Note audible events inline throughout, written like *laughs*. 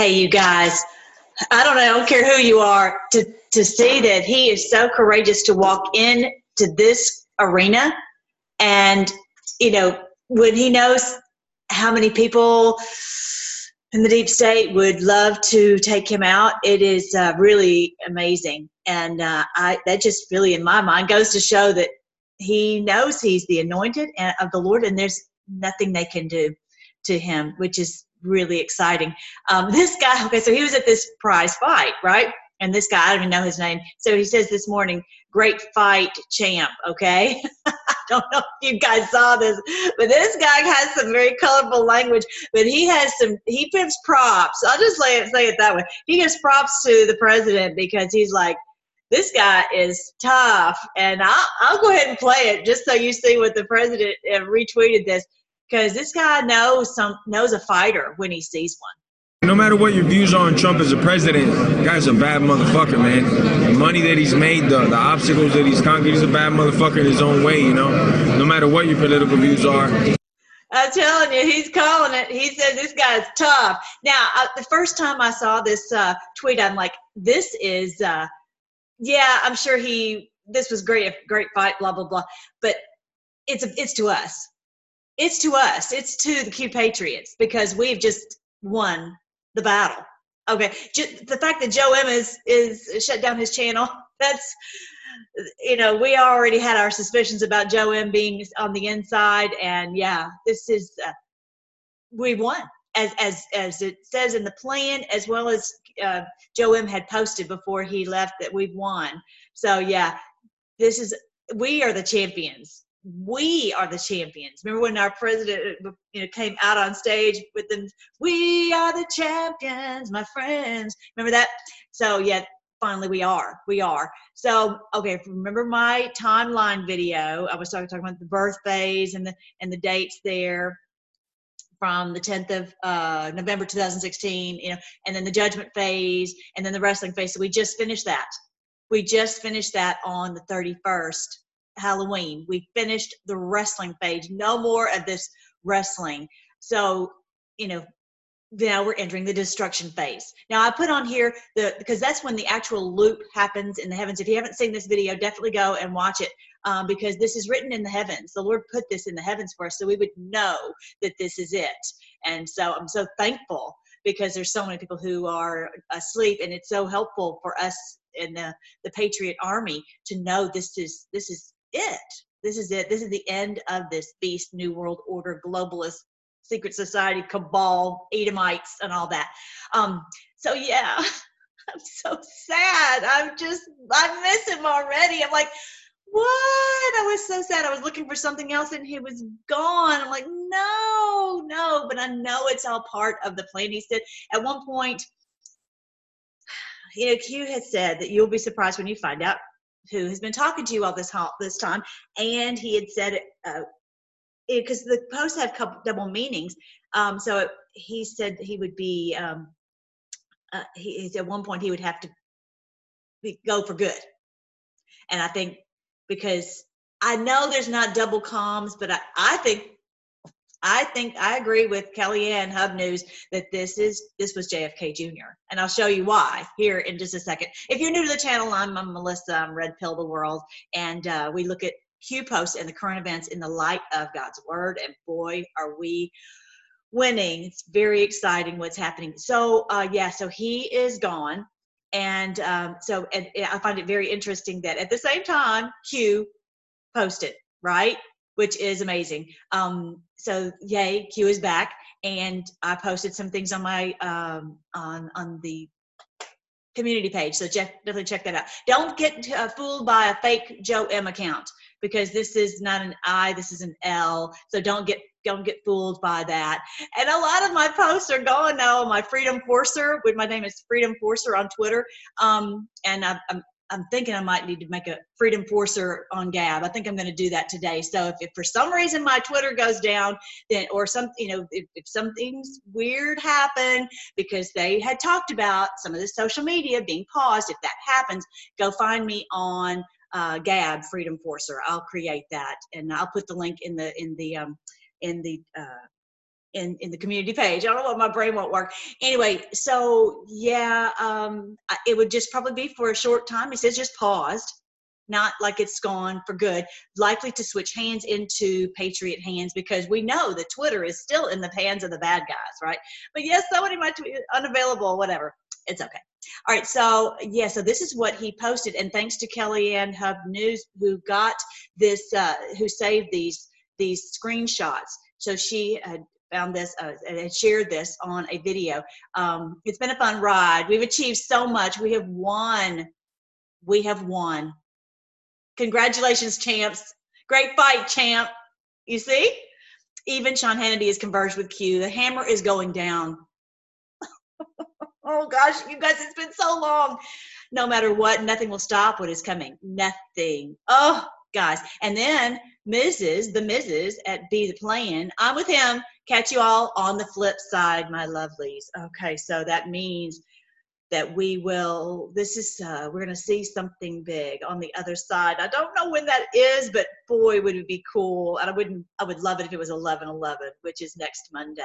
Hey, you guys, I don't know, I don't care who you are, to, to see that he is so courageous to walk in to this arena and, you know, when he knows how many people in the deep state would love to take him out, it is uh, really amazing. And uh, I, that just really, in my mind, goes to show that he knows he's the anointed of the Lord, and there's nothing they can do to him, which is really exciting. Um, *laughs* this guy, okay, so he was at this prize fight, right? And this guy, I don't even know his name. So he says this morning, great fight champ, okay? *laughs* I don't know if you guys saw this, but this guy has some very colorful language, but he has some, he gives props. I'll just say it, say it that way. He gives props to the president because he's like, this guy is tough. And I'll, I'll go ahead and play it just so you see what the president uh, retweeted this because this guy knows some knows a fighter when he sees one. No matter what your views are on Trump as a president, guy's a bad motherfucker, man. The money that he's made, the, the obstacles that he's conquered, he's a bad motherfucker in his own way, you know? No matter what your political views are. I'm telling you, he's calling it. He says this guy's tough. Now, uh, the first time I saw this uh, tweet, I'm like, this is, uh, yeah, I'm sure he, this was great, a great fight, blah, blah, blah. But it's, it's to us it's to us. It's to the Q Patriots because we've just won the battle. Okay, just the fact that Joe M is is shut down his channel. *laughs* That's you know we already had our suspicions about Joe M being on the inside, and yeah, this is uh, we won as as as it says in the plan, as well as uh, Joe M had posted before he left that we've won. So yeah, this is we are the champions we are the champions. Remember when our president you know, came out on stage with them, we are the champions, my friends. Remember that? So yeah, finally we are, we are. So, okay, remember my timeline video, I was talking, talking about the birthdays and the, and the dates there from the 10th of uh, November 2016, you know, and then the judgment phase and then the wrestling phase. So we just finished that. We just finished that on the 31st Halloween. We finished the wrestling phase. No more of this wrestling. So, you know, now we're entering the destruction phase. Now I put on here the because that's when the actual loop happens in the heavens. If you haven't seen this video, definitely go and watch it um, because this is written in the heavens. The Lord put this in the heavens for us so we would know that this is it. And so I'm so thankful because there's so many people who are asleep and it's so helpful for us in the, the Patriot Army to know this is this is it. This is it. This is the end of this beast, New World Order, globalist, secret society, cabal, Edomites, and all that. Um, so yeah, *laughs* I'm so sad. I'm just, I miss him already. I'm like, what? I was so sad. I was looking for something else and he was gone. I'm like, no, no, but I know it's all part of the plan. He said at one point, *sighs* you know, Q had said that you'll be surprised when you find out who has been talking to you all this this time, and he had said because uh, the post had couple double meanings. Um, so it, he said he would be. Um, uh, he, he, at one point he would have to be, go for good, and I think because I know there's not double comms, but I, I think I think I agree with Kellyanne Hub News that this is this was JFK Jr. and I'll show you why here in just a second. If you're new to the channel, I'm, I'm Melissa. I'm Red Pill the World, and uh, we look at Q posts and the current events in the light of God's Word. And boy, are we winning! It's very exciting what's happening. So uh, yeah, so he is gone, and um, so and I find it very interesting that at the same time Q posted right which is amazing. Um, so yay, Q is back, and I posted some things on my um, on on the community page. So definitely check that out. Don't get uh, fooled by a fake Joe M account because this is not an I, this is an L. So don't get don't get fooled by that. And a lot of my posts are gone now. My Freedom Forcer, with my name is Freedom Forcer on Twitter, um, and I, I'm I'm thinking I might need to make a Freedom Forcer on Gab. I think I'm going to do that today. So if, if for some reason my Twitter goes down, then or some you know if, if something's weird happened because they had talked about some of the social media being paused, if that happens, go find me on uh, Gab Freedom Forcer. I'll create that and I'll put the link in the in the um, in the uh, in in the community page. I don't know what my brain won't work. Anyway, so yeah, um, it would just probably be for a short time. He says just paused, not like it's gone for good. Likely to switch hands into Patriot hands because we know that Twitter is still in the hands of the bad guys, right? But yes, somebody might be unavailable, whatever. It's okay. All right, so yeah, so this is what he posted, and thanks to Kellyanne Hub News who got this, uh, who saved these these screenshots. So she had found this uh, and shared this on a video. Um, it's been a fun ride. We've achieved so much. We have won. We have won. Congratulations, champs. Great fight, champ. You see? Even Sean Hannity has converged with Q. The hammer is going down. *laughs* oh gosh, you guys, it's been so long. No matter what, nothing will stop what is coming. Nothing. Oh, guys. And then Mrs. the Mrs. at Be the Plan. I'm with him. Catch you all on the flip side, my lovelies. Okay, so that means that we will this is uh, we're going to see something big on the other side i don't know when that is but boy would it be cool and i wouldn't i would love it if it was 11 11 which is next monday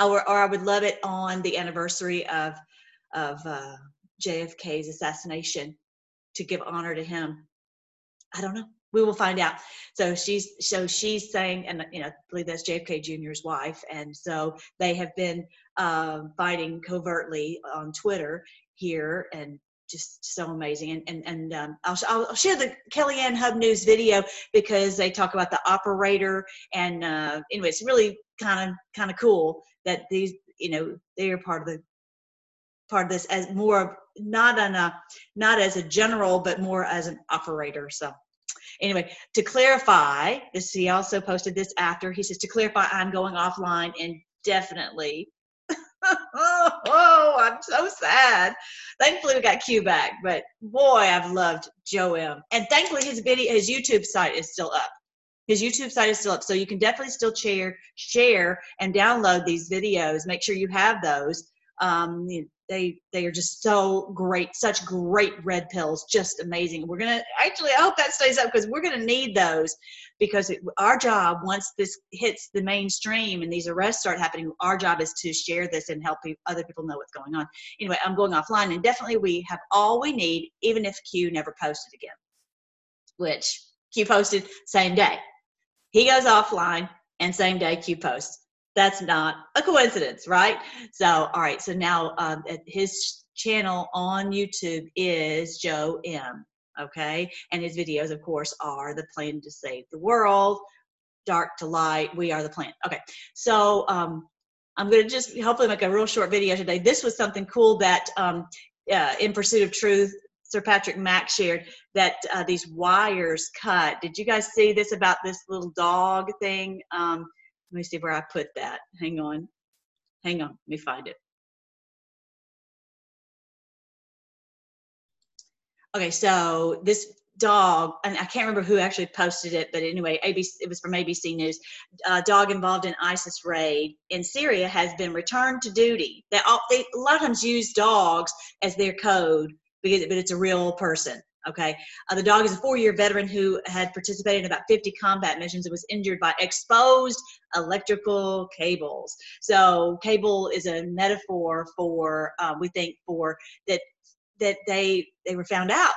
or, or i would love it on the anniversary of of uh, jfk's assassination to give honor to him i don't know we will find out. So she's so she's saying, and you know, I believe that's JFK Jr.'s wife, and so they have been um, fighting covertly on Twitter here, and just so amazing. And and and um, I'll I'll share the Kellyanne Hub News video because they talk about the operator, and uh, anyway, it's really kind of kind of cool that these you know they are part of the part of this as more of not on a not as a general but more as an operator so Anyway, to clarify, this he also posted this after. He says, to clarify, I'm going offline indefinitely. oh, *laughs* oh, I'm so sad. Thankfully, we got Q back, but boy, I've loved Joe M. And thankfully, his video, his YouTube site is still up. His YouTube site is still up, so you can definitely still share, share, and download these videos. Make sure you have those. Um, they they are just so great such great red pills just amazing. We're gonna actually i hope that stays up because we're gonna need those because it, our job once this hits the mainstream and these arrests start happening our job is to share this and help other people know what's going on. Anyway i'm going offline and definitely we have all we need even if q never posted again. Which q posted same day. He goes offline and same day q posts that's not a coincidence, right? So, all right. So now um, his channel on YouTube is Joe M. Okay, and his videos, of course, are the plan to save the world, dark to light. We are the plan. Okay, so um, I'm going to just hopefully make a real short video today. This was something cool that um, uh, in pursuit of truth. Sir Patrick Mack shared that uh, these wires cut. Did you guys see this about this little dog thing? Um, let me see where I put that. Hang on. Hang on. Let me find it. Okay, so this dog, and I can't remember who actually posted it, but anyway, ABC, it was from ABC News. A dog involved in ISIS raid in Syria has been returned to duty. They, all, they a lot of times use dogs as their code because, but it's a real person. Okay. Uh, the dog is a four year veteran who had participated in about 50 combat missions and was injured by exposed electrical cables. So, cable is a metaphor for, uh, we think, for that that they they were found out.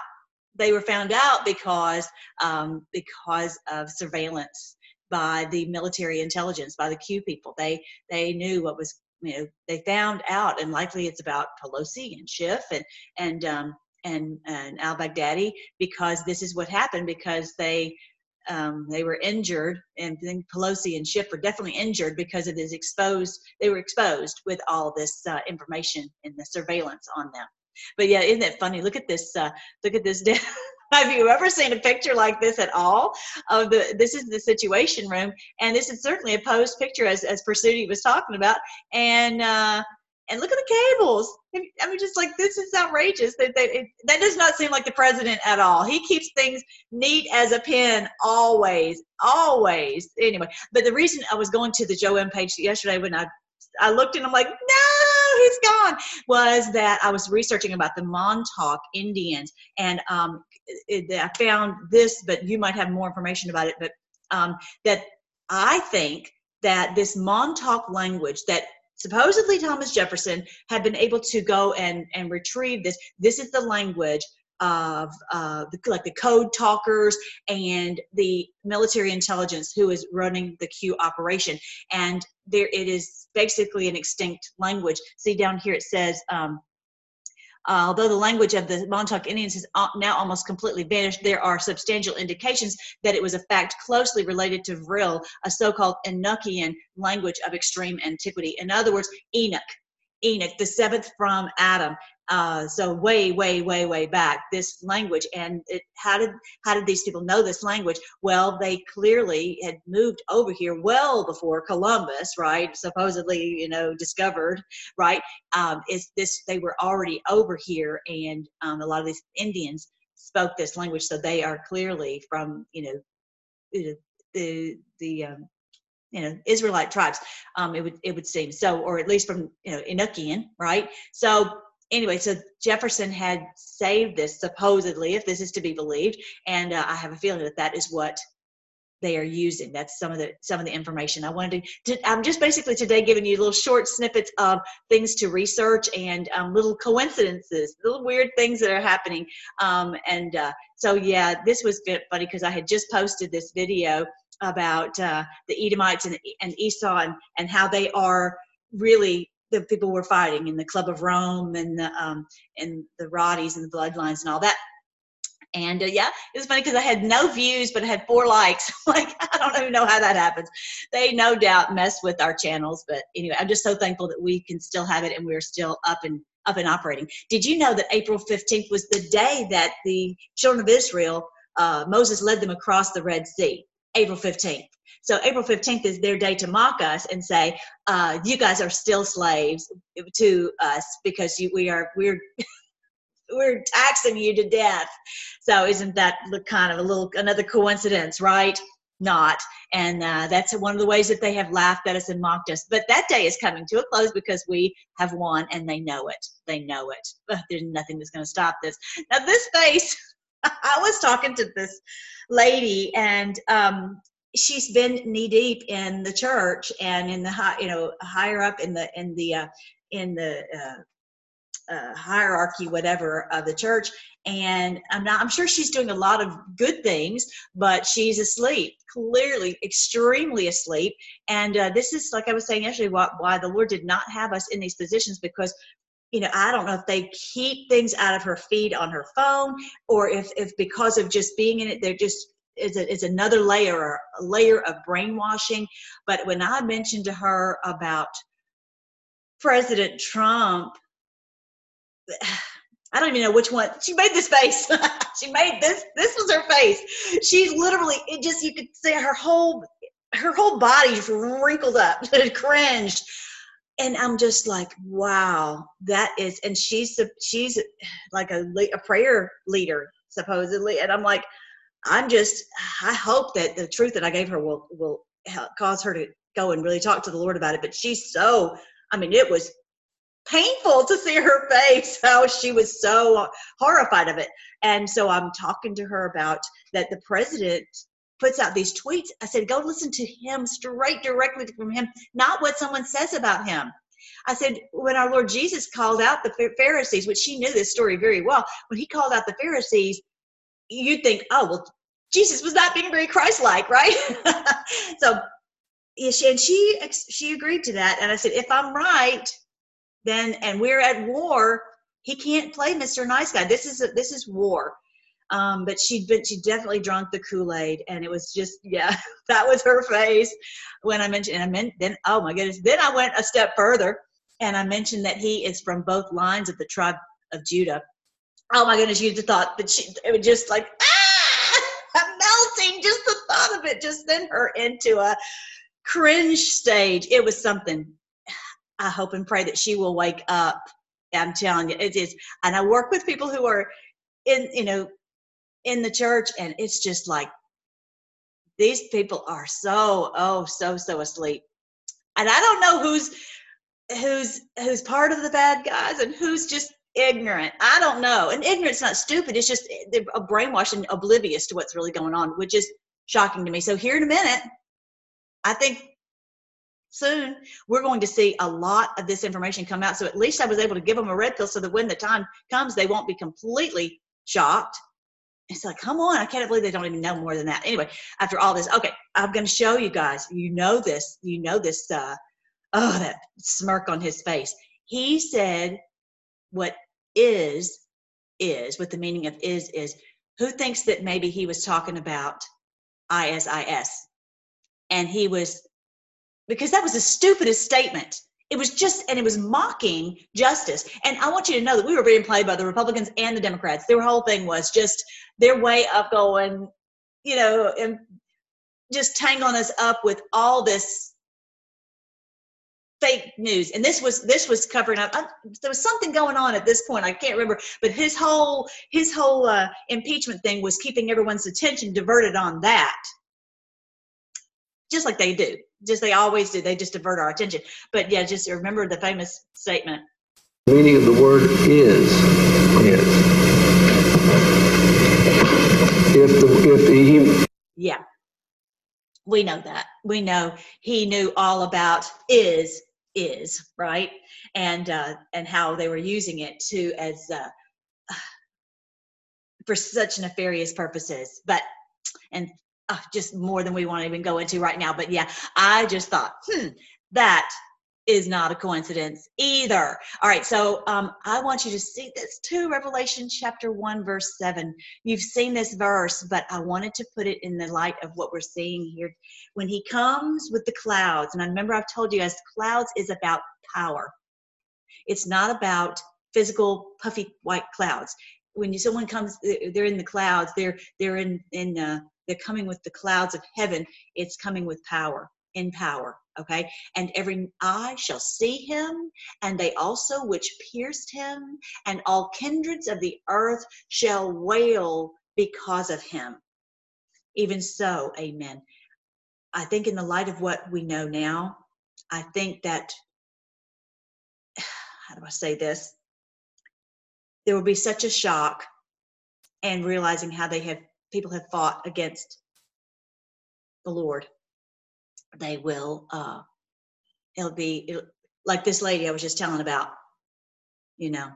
They were found out because um, because of surveillance by the military intelligence, by the Q people. They they knew what was you know they found out, and likely it's about Pelosi and Schiff and and um, and, and al Baghdadi because this is what happened because they um, they were injured, and I think Pelosi and Schiff were definitely injured because it is exposed. They were exposed with all this uh, information and the surveillance on them. But yeah, isn't it funny? Look at this. Uh, look at this. *laughs* Have you ever seen a picture like this at all? Of the this is the Situation Room, and this is certainly a posed picture as as Pursuity was talking about, and. Uh, and look at the cables. I mean, just like this is outrageous. That that, that does not seem like the president at all. He keeps things neat as a pin always, always. Anyway, but the reason I was going to the Joe M page yesterday when I I looked and I'm like, no, he's gone. Was that I was researching about the Montauk Indians and um, it, I found this, but you might have more information about it. But um, that I think that this Montauk language that supposedly Thomas Jefferson had been able to go and, and retrieve this. This is the language of uh, the, like the code talkers and the military intelligence who is running the Q operation. And there it is basically an extinct language. See down here it says um, uh, although the language of the Montauk Indians has now almost completely vanished, there are substantial indications that it was a fact closely related to Vril, a so-called Enochian language of extreme antiquity. In other words, Enoch, Enoch, the seventh from Adam uh, so way way way way back this language and it, how did how did these people know this language well they clearly had moved over here well before columbus right supposedly you know discovered right um, is this they were already over here and um, a lot of these indians spoke this language so they are clearly from you know the the um, you know Israelite tribes. Um, it would it would seem so, or at least from you know Enochian, right? So anyway, so Jefferson had saved this supposedly, if this is to be believed, and uh, I have a feeling that that is what they are using. That's some of the some of the information I wanted to. to I'm just basically today giving you little short snippets of things to research and um, little coincidences, little weird things that are happening. Um, and uh, so yeah, this was funny because I had just posted this video about uh, the Edomites and, and Esau and, and how they are really the people were fighting in the Club of Rome and the um, and the Roddies and the Bloodlines and all that. And uh, yeah, it was funny because I had no views, but I had four likes. *laughs* like I don't even know how that happens. They no doubt mess with our channels, but anyway, I'm just so thankful that we can still have it and we're still up and up and operating. Did you know that April 15th was the day that the children of Israel, uh, Moses led them across the Red Sea? April 15th. So April 15th is their day to mock us and say, uh, you guys are still slaves to us because you, we are, we're, *laughs* we're taxing you to death. So isn't that kind of a little, another coincidence, right? Not. And uh, that's one of the ways that they have laughed at us and mocked us. But that day is coming to a close because we have won and they know it. They know it. Ugh, there's nothing that's going to stop this. Now, this face, *laughs* I was talking to this lady and um, she's been knee deep in the church and in the high, you know, higher up in the in the uh, in the uh, uh, hierarchy, whatever, of the church. And I'm not. I'm sure she's doing a lot of good things, but she's asleep, clearly, extremely asleep. And uh, this is, like I was saying yesterday, why, why the Lord did not have us in these positions because you know i don't know if they keep things out of her feed on her phone or if if because of just being in it they're just is, a, is another layer a layer of brainwashing but when i mentioned to her about president trump *sighs* I don't even know which one. She made this face. *laughs* she made this. This was her face. She's literally. It just you could see her whole her whole body just wrinkled up, *laughs* cringed, and I'm just like, wow, that is. And she's she's like a a prayer leader supposedly, and I'm like, I'm just, I hope that the truth that I gave her will will help, cause her to go and really talk to the Lord about it. But she's so, I mean, it was painful to see her face *laughs* how she was so horrified of it. And so I'm talking to her about that the president puts out these tweets. I said, go listen to him straight directly from him, not what someone says about him. I said, when our Lord Jesus called out the Pharisees, which she knew this story very well, when he called out the Pharisees, you'd think, oh, well, Jesus was not being very Christ-like, right? *laughs* so, she and she she agreed to that, and I said, if I'm right, then and we're at war, he can't play Mr. Nice Guy. This is a, this is war. Um, but she'd been she definitely drunk the Kool-Aid, and it was just yeah, *laughs* that was her face when I mentioned. And I meant then oh my goodness, then I went a step further, and I mentioned that he is from both lines of the tribe of Judah. Oh my goodness, you'd have thought that she it would just like ah, *laughs* melting. Just the thought of it just sent her into a cringe stage. It was something. I hope and pray that she will wake up. I'm telling you, it is. And I work with people who are in, you know, in the church, and it's just like these people are so, oh, so, so asleep. And I don't know who's who's who's part of the bad guys and who's just ignorant. I don't know. And ignorance not stupid. It's just they're brainwashed and oblivious to what's really going on, which is shocking to me. So here in a minute, I think soon we're going to see a lot of this information come out. So at least I was able to give them a red pill so that when the time comes, they won't be completely shocked. It's like, come on, I can't believe they don't even know more than that. Anyway, after all this, okay, I'm going to show you guys. You know this. You know this. Uh, oh, that smirk on his face. He said, "What is is what the meaning of is is." Who thinks that maybe he was talking about ISIS, and he was because that was the stupidest statement. It was just, and it was mocking justice. And I want you to know that we were being played by the Republicans and the Democrats. Their whole thing was just their way of going, you know, and just tangling us up with all this fake news. And this was this was covering up I, there was something going on at this point i can't remember but his whole his whole uh, impeachment thing was keeping everyone's attention diverted on that. Just like they do. Just they always do. They just divert our attention. But yeah just remember the famous statement. The meaning of the word is is. If the if he yeah. We know that. We know he knew all about is is right and uh and how they were using it to as uh *sighs* for such nefarious purposes but and uh, just more than we want to even go into right now. But yeah, I just thought, hmm, that is not a coincidence either. All right, so um, I want you to see this too, Revelation chapter 1, verse 7. You've seen this verse, but I wanted to put it in the light of what we're seeing here. When he comes with the clouds, and I remember I've told you as clouds is about power. It's not about physical puffy white clouds. When someone comes, they're in the clouds. They're they're in in uh, they're coming with the clouds of heaven. It's coming with power, in power. Okay. And every eye shall see him, and they also which pierced him, and all kindreds of the earth shall wail because of him. Even so, amen. I think, in the light of what we know now, I think that, *sighs* how do I say this? There will be such a shock and realizing how they have people have fought against the Lord, they will. Uh, it'll be it'll, like this lady I was just telling about. You know,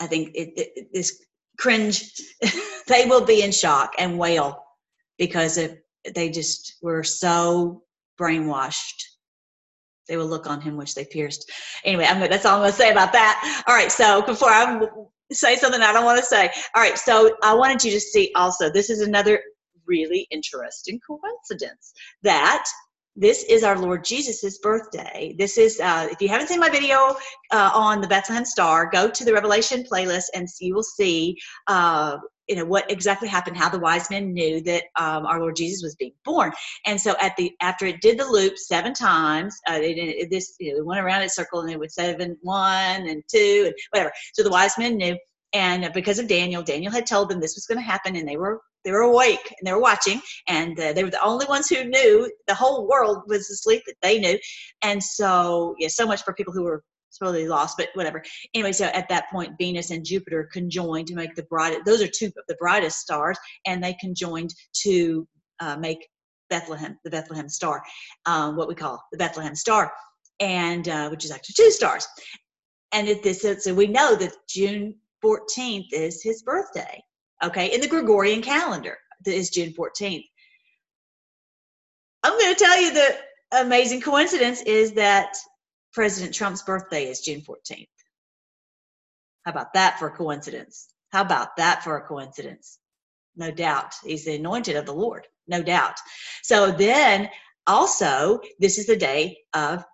I think it, it, this cringe. *laughs* they will be in shock and wail because if they just were so brainwashed they will look on him which they pierced. Anyway, I'm, that's all I'm going to say about that. All right, so before I say something I don't want to say. All right, so I wanted you to see also, this is another really interesting coincidence that this is our Lord Jesus's birthday. This is, uh, if you haven't seen my video uh, on the Bethlehem Star, go to the Revelation playlist and you will see uh, you know what exactly happened how the wise men knew that um, our lord jesus was being born and so at the after it did the loop seven times uh, it, it, this you know, it went around its circle and it would seven one and two and whatever so the wise men knew and because of daniel daniel had told them this was going to happen and they were they were awake and they were watching and uh, they were the only ones who knew the whole world was asleep that they knew and so yeah so much for people who were supposedly lost, but whatever. Anyway, so at that point, Venus and Jupiter conjoined to make the bright. Those are two of the brightest stars, and they conjoined to uh, make Bethlehem, the Bethlehem star, um, what we call the Bethlehem star, and uh, which is actually two stars. And it, this, so we know that June 14th is his birthday. Okay, in the Gregorian calendar, is June 14th. I'm going to tell you the amazing coincidence is that President Trump's birthday is June 14th. How about that for a coincidence? How about that for a coincidence? No doubt. He's the anointed of the Lord, no doubt. So then also, this is the day of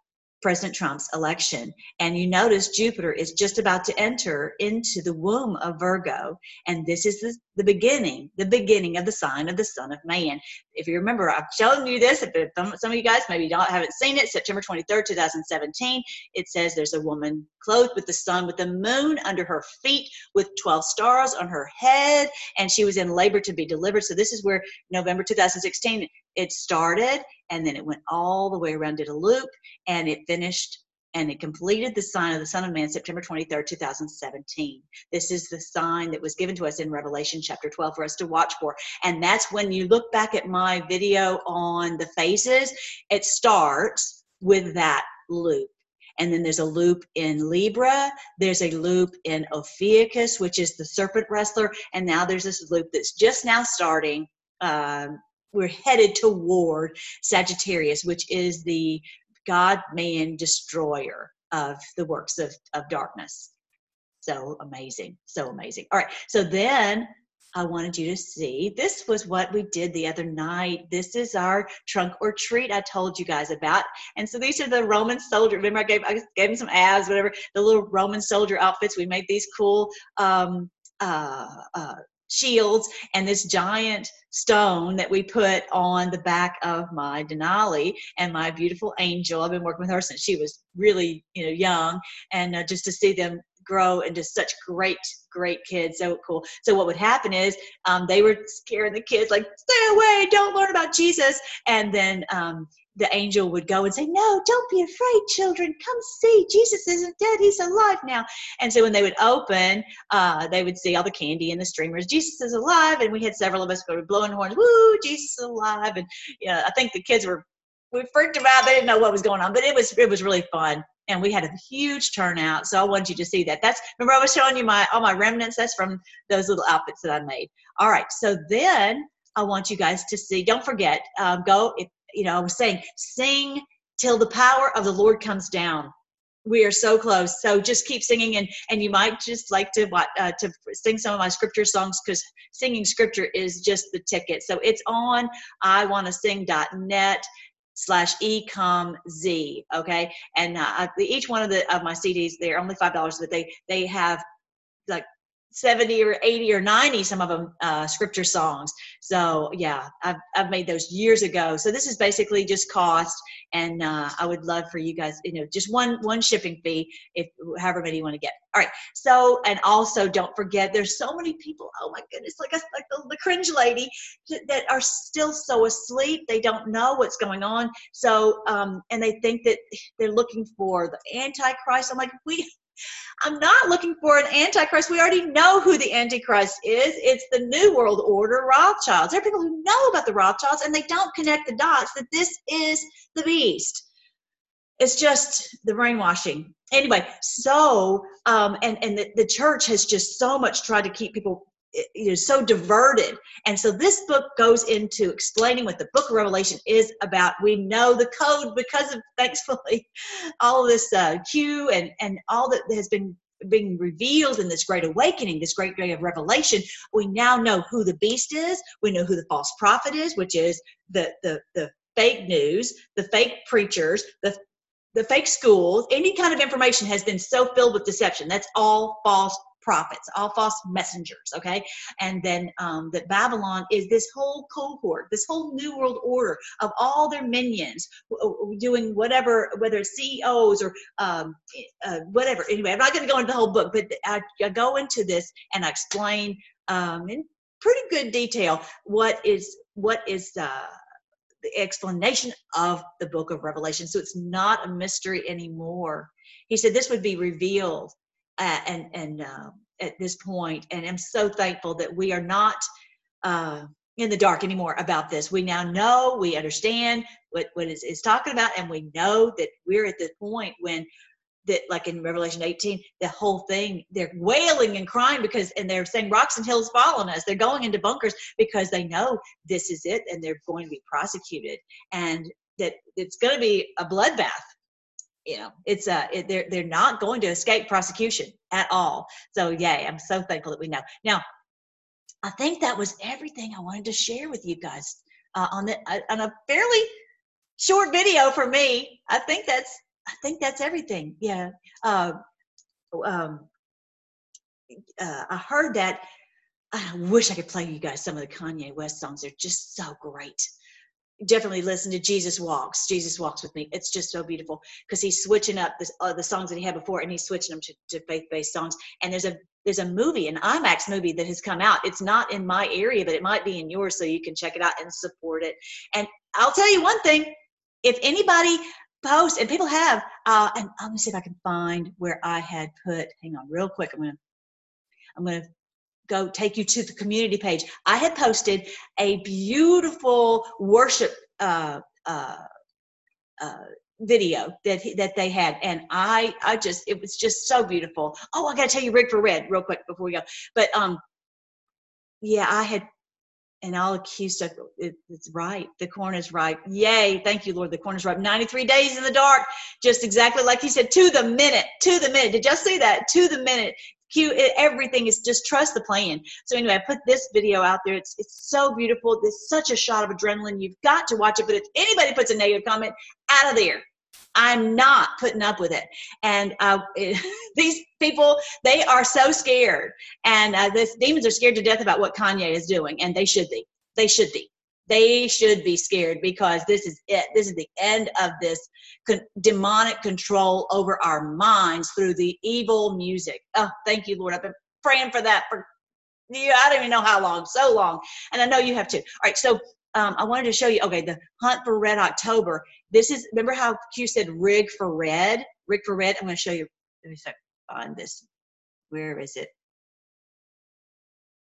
President Trump's election. And you notice Jupiter is just about to enter into the womb of Virgo. And this is the, the beginning, the beginning of the sign of the Son of Man. If you remember, I've shown you this. If some of you guys maybe don't haven't seen it, September 23rd, 2017, it says there's a woman clothed with the sun, with the moon under her feet, with 12 stars on her head, and she was in labor to be delivered. So this is where November 2016 it started and then it went all the way around did a loop and it finished and it completed the sign of the Son of Man September 23rd, 2017. This is the sign that was given to us in Revelation chapter 12 for us to watch for. And that's when you look back at my video on the phases, it starts with that loop. And then there's a loop in Libra. There's a loop in Ophiuchus, which is the serpent wrestler. And now there's this loop that's just now starting. Um, we're headed toward Sagittarius, which is the God man destroyer of the works of, of darkness. So amazing. So amazing. All right. So then I wanted you to see. This was what we did the other night. This is our trunk or treat I told you guys about. And so these are the Roman soldier. Remember, I gave I gave them some abs, whatever. The little Roman soldier outfits. We made these cool um, uh, uh, shields and this giant stone that we put on the back of my Denali and my beautiful angel. I've been working with her since she was really, you know, young, and uh, just to see them grow into such great, great kids, so cool. So what would happen is um, they were scaring the kids, like, "Stay away! Don't learn about Jesus!" And then um, the angel would go and say, No, don't be afraid, children. Come see. Jesus isn't dead. He's alive now. And so when they would open, uh, they would see all the candy and the streamers. Jesus is alive. And we had several of us go blowing horns, Woo, Jesus is alive. And yeah, I think the kids were we freaked them out. They didn't know what was going on, but it was it was really fun. And we had a huge turnout. So I wanted you to see that. That's remember I was showing you my all my remnants. That's from those little outfits that I made. All right. So then I want you guys to see. Don't forget, um, go if you know, I was saying, sing till the power of the Lord comes down. We are so close. So just keep singing, and and you might just like to uh, to sing some of my scripture songs because singing scripture is just the ticket. So it's on I want to sing.net slash ecom z okay and uh, each one of the of my cds they're only five dollars but they they have like 70 or 80 or 90 some of them uh, scripture songs. So yeah I've, I've made those years ago. So this is basically just cost and uh, i would love for you guys you know just one one shipping fee if however many you want to get. All right so and also don't forget there's so many people oh my goodness like a, like the, the cringe lady that are still so asleep they don't know what's going on. So um and they think that they're looking for the antichrist. I'm like we I'm not looking for an antichrist. We already know who the antichrist is. It's the New World Order Rothschilds. There are people who know about the Rothschilds and they don't connect the dots that this is the beast. It's just the brainwashing. Anyway, so um, and and the, the church has just so much tried to keep people you know so diverted. And so this book goes into explaining what the book of revelation is about. We know the code because of *laughs* thankfully all this uh, and and all that has been being revealed in this great awakening this great day of revelation. We now know who the beast is. We know who the false prophet is which is the the the fake news the fake preachers the the fake schools. Any kind of information has been so filled with deception. That's all false prophets, all false messengers, okay? And then um, that Babylon is this whole cohort, this whole new world order of all their minions doing whatever, whether it's CEOs or um, uh, whatever. Anyway, I'm not going to go into the whole book, but I, I go into this and I explain um, in pretty good detail what is what is uh, the explanation of the book of Revelation. So it's not a mystery anymore. He said this would be revealed uh, and and uh, at this point, and I'm so thankful that we are not uh, in the dark anymore about this. We now know, we understand what what is is talking about, and we know that we're at the point when that like in revelation 18 the whole thing they're wailing and crying because and they're saying rocks and hills fall on us they're going into bunkers because they know this is it and they're going to be prosecuted and that it's going to be a bloodbath you know it's uh it, they're they're not going to escape prosecution at all. So yay i'm so thankful that we know. Now i think that was everything i wanted to share with you guys uh, on the uh, on a fairly short video for me. I think that's i think that's everything. Yeah uh, um, uh, i heard that i wish i could play you guys some of the kanye west songs. They're just so great definitely listen to Jesus Walks. Jesus Walks with me. It's just so beautiful because he's switching up this, uh, the songs that he had before and he's switching them to, to faith-based songs. And there's a there's a movie, an IMAX movie that has come out. It's not in my area, but it might be in yours, so you can check it out and support it. And I'll tell you one thing: if anybody post, and people have. Uh, and me see if I can find where I had put. Hang on, real quick. I'm gonna, I'm gonna go take you to the community page. I had posted a beautiful worship uh, uh, uh, video that that they had, and I I just it was just so beautiful. Oh, I got to tell you, Rig for Red, real quick before we go. But um, yeah, I had and I'll accuse it, it's right. The corn is ripe. Yay. Thank you, Lord. The corn is ripe. 93 days in the dark, just exactly like he said, to the minute, to the minute. Did y'all see that? To the minute. Cute. Everything is just trust the plan. So anyway, I put this video out there. It's it's so beautiful. It's such a shot of adrenaline. You've got to watch it. But if anybody puts a negative comment, out of there. I'm not putting up with it. And uh, *laughs* it, these people, they are so scared. And uh, this demons are scared to death about what Kanye is doing, and they should be. They should be. They should be scared because this is it. This is the end of this con- demonic control over our minds through the evil music. Oh, thank you, Lord. I've been praying for that for you. I don't even know how long, so long. And I know you have too. All right, so um, I wanted to show you, okay, the hunt for red October. This is, remember how Q said rig for red? Rig for red. I'm going to show you. Let me find this. Where is it?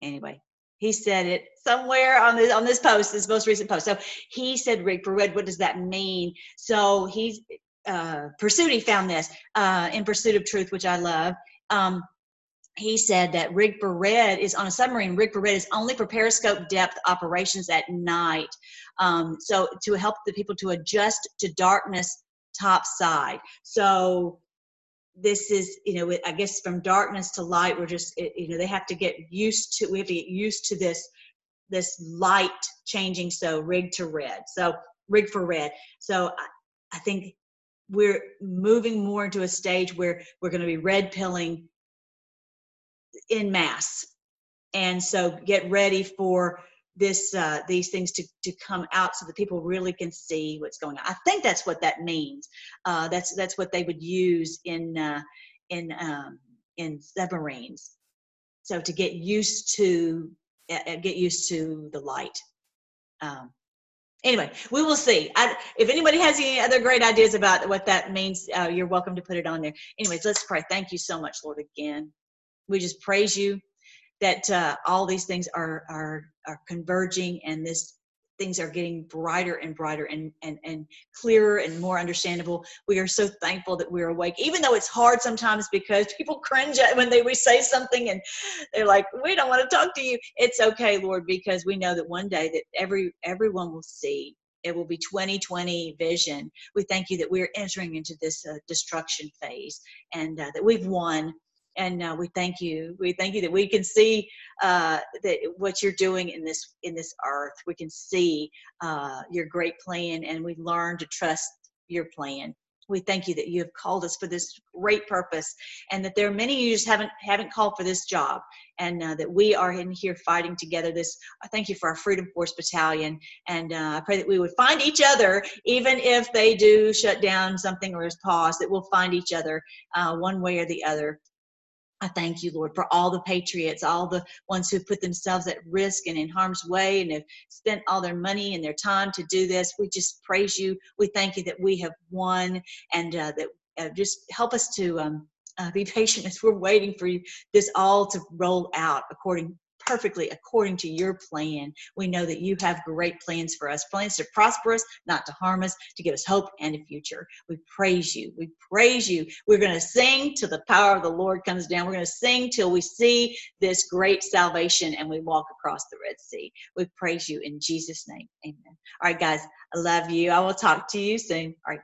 Anyway, he said it somewhere on this on this post, this most recent post. So he said rig for red. What does that mean? So he's uh. He found this uh, in pursuit of truth, which I love. Um, he said that rig for red is on a submarine rig for red is only for periscope depth operations at night um, so to help the people to adjust to darkness top side so this is you know i guess from darkness to light we're just you know they have to get used to we have to get used to this this light changing so rig to red so rig for red. So i, I think we're moving more into a stage where we're going to be red pilling in mass and so get ready for this uh, these things to, to come out so that people really can see what's going on. I think that's what that means. Uh, that's that's what they would use in uh, in um, in submarines. So to get used to uh, get used to the light. Um, anyway we will see. I, if anybody has any other great ideas about what that means uh, you're welcome to put it on there. Anyways let's pray. Thank you so much lord again. We just praise you that uh, all these things are are are converging and this things are getting brighter and brighter and, and, and clearer and more understandable. We are so thankful that we're awake, even though it's hard sometimes because people cringe at when they we say something and they're like, "We don't want to talk to you." It's okay, Lord, because we know that one day that every everyone will see. It will be 2020 vision. We thank you that we're entering into this uh, destruction phase and uh, that we've won and uh, we thank you. We thank you that we can see uh, that what you're doing in this in this earth. We can see uh, your great plan and we learn to trust your plan. We thank you that you have called us for this great purpose and that there are many of you just haven't haven't called for this job and uh, that we are in here fighting together this i thank you for our freedom force battalion and uh, i pray that we would find each other even if they do shut down something or is paused that we'll find each other uh, one way or the other I thank you, Lord, for all the patriots, all the ones who put themselves at risk and in harm's way and have spent all their money and their time to do this. We just praise you. We thank you that we have won and uh, that uh, just help us to um, uh, be *laughs* patient as we're waiting for you, this all to roll out according perfectly according to your plan. We know that you have great plans for us, plans to prosper us, not to harm us, to give us hope and a future. We praise you. We praise you. We're going to sing till the power of the Lord comes down. We're going to sing till we see this great salvation and we walk across the Red Sea. We praise you in Jesus' name. Amen. All right, guys, I love you. I will talk to you soon. All right, bye.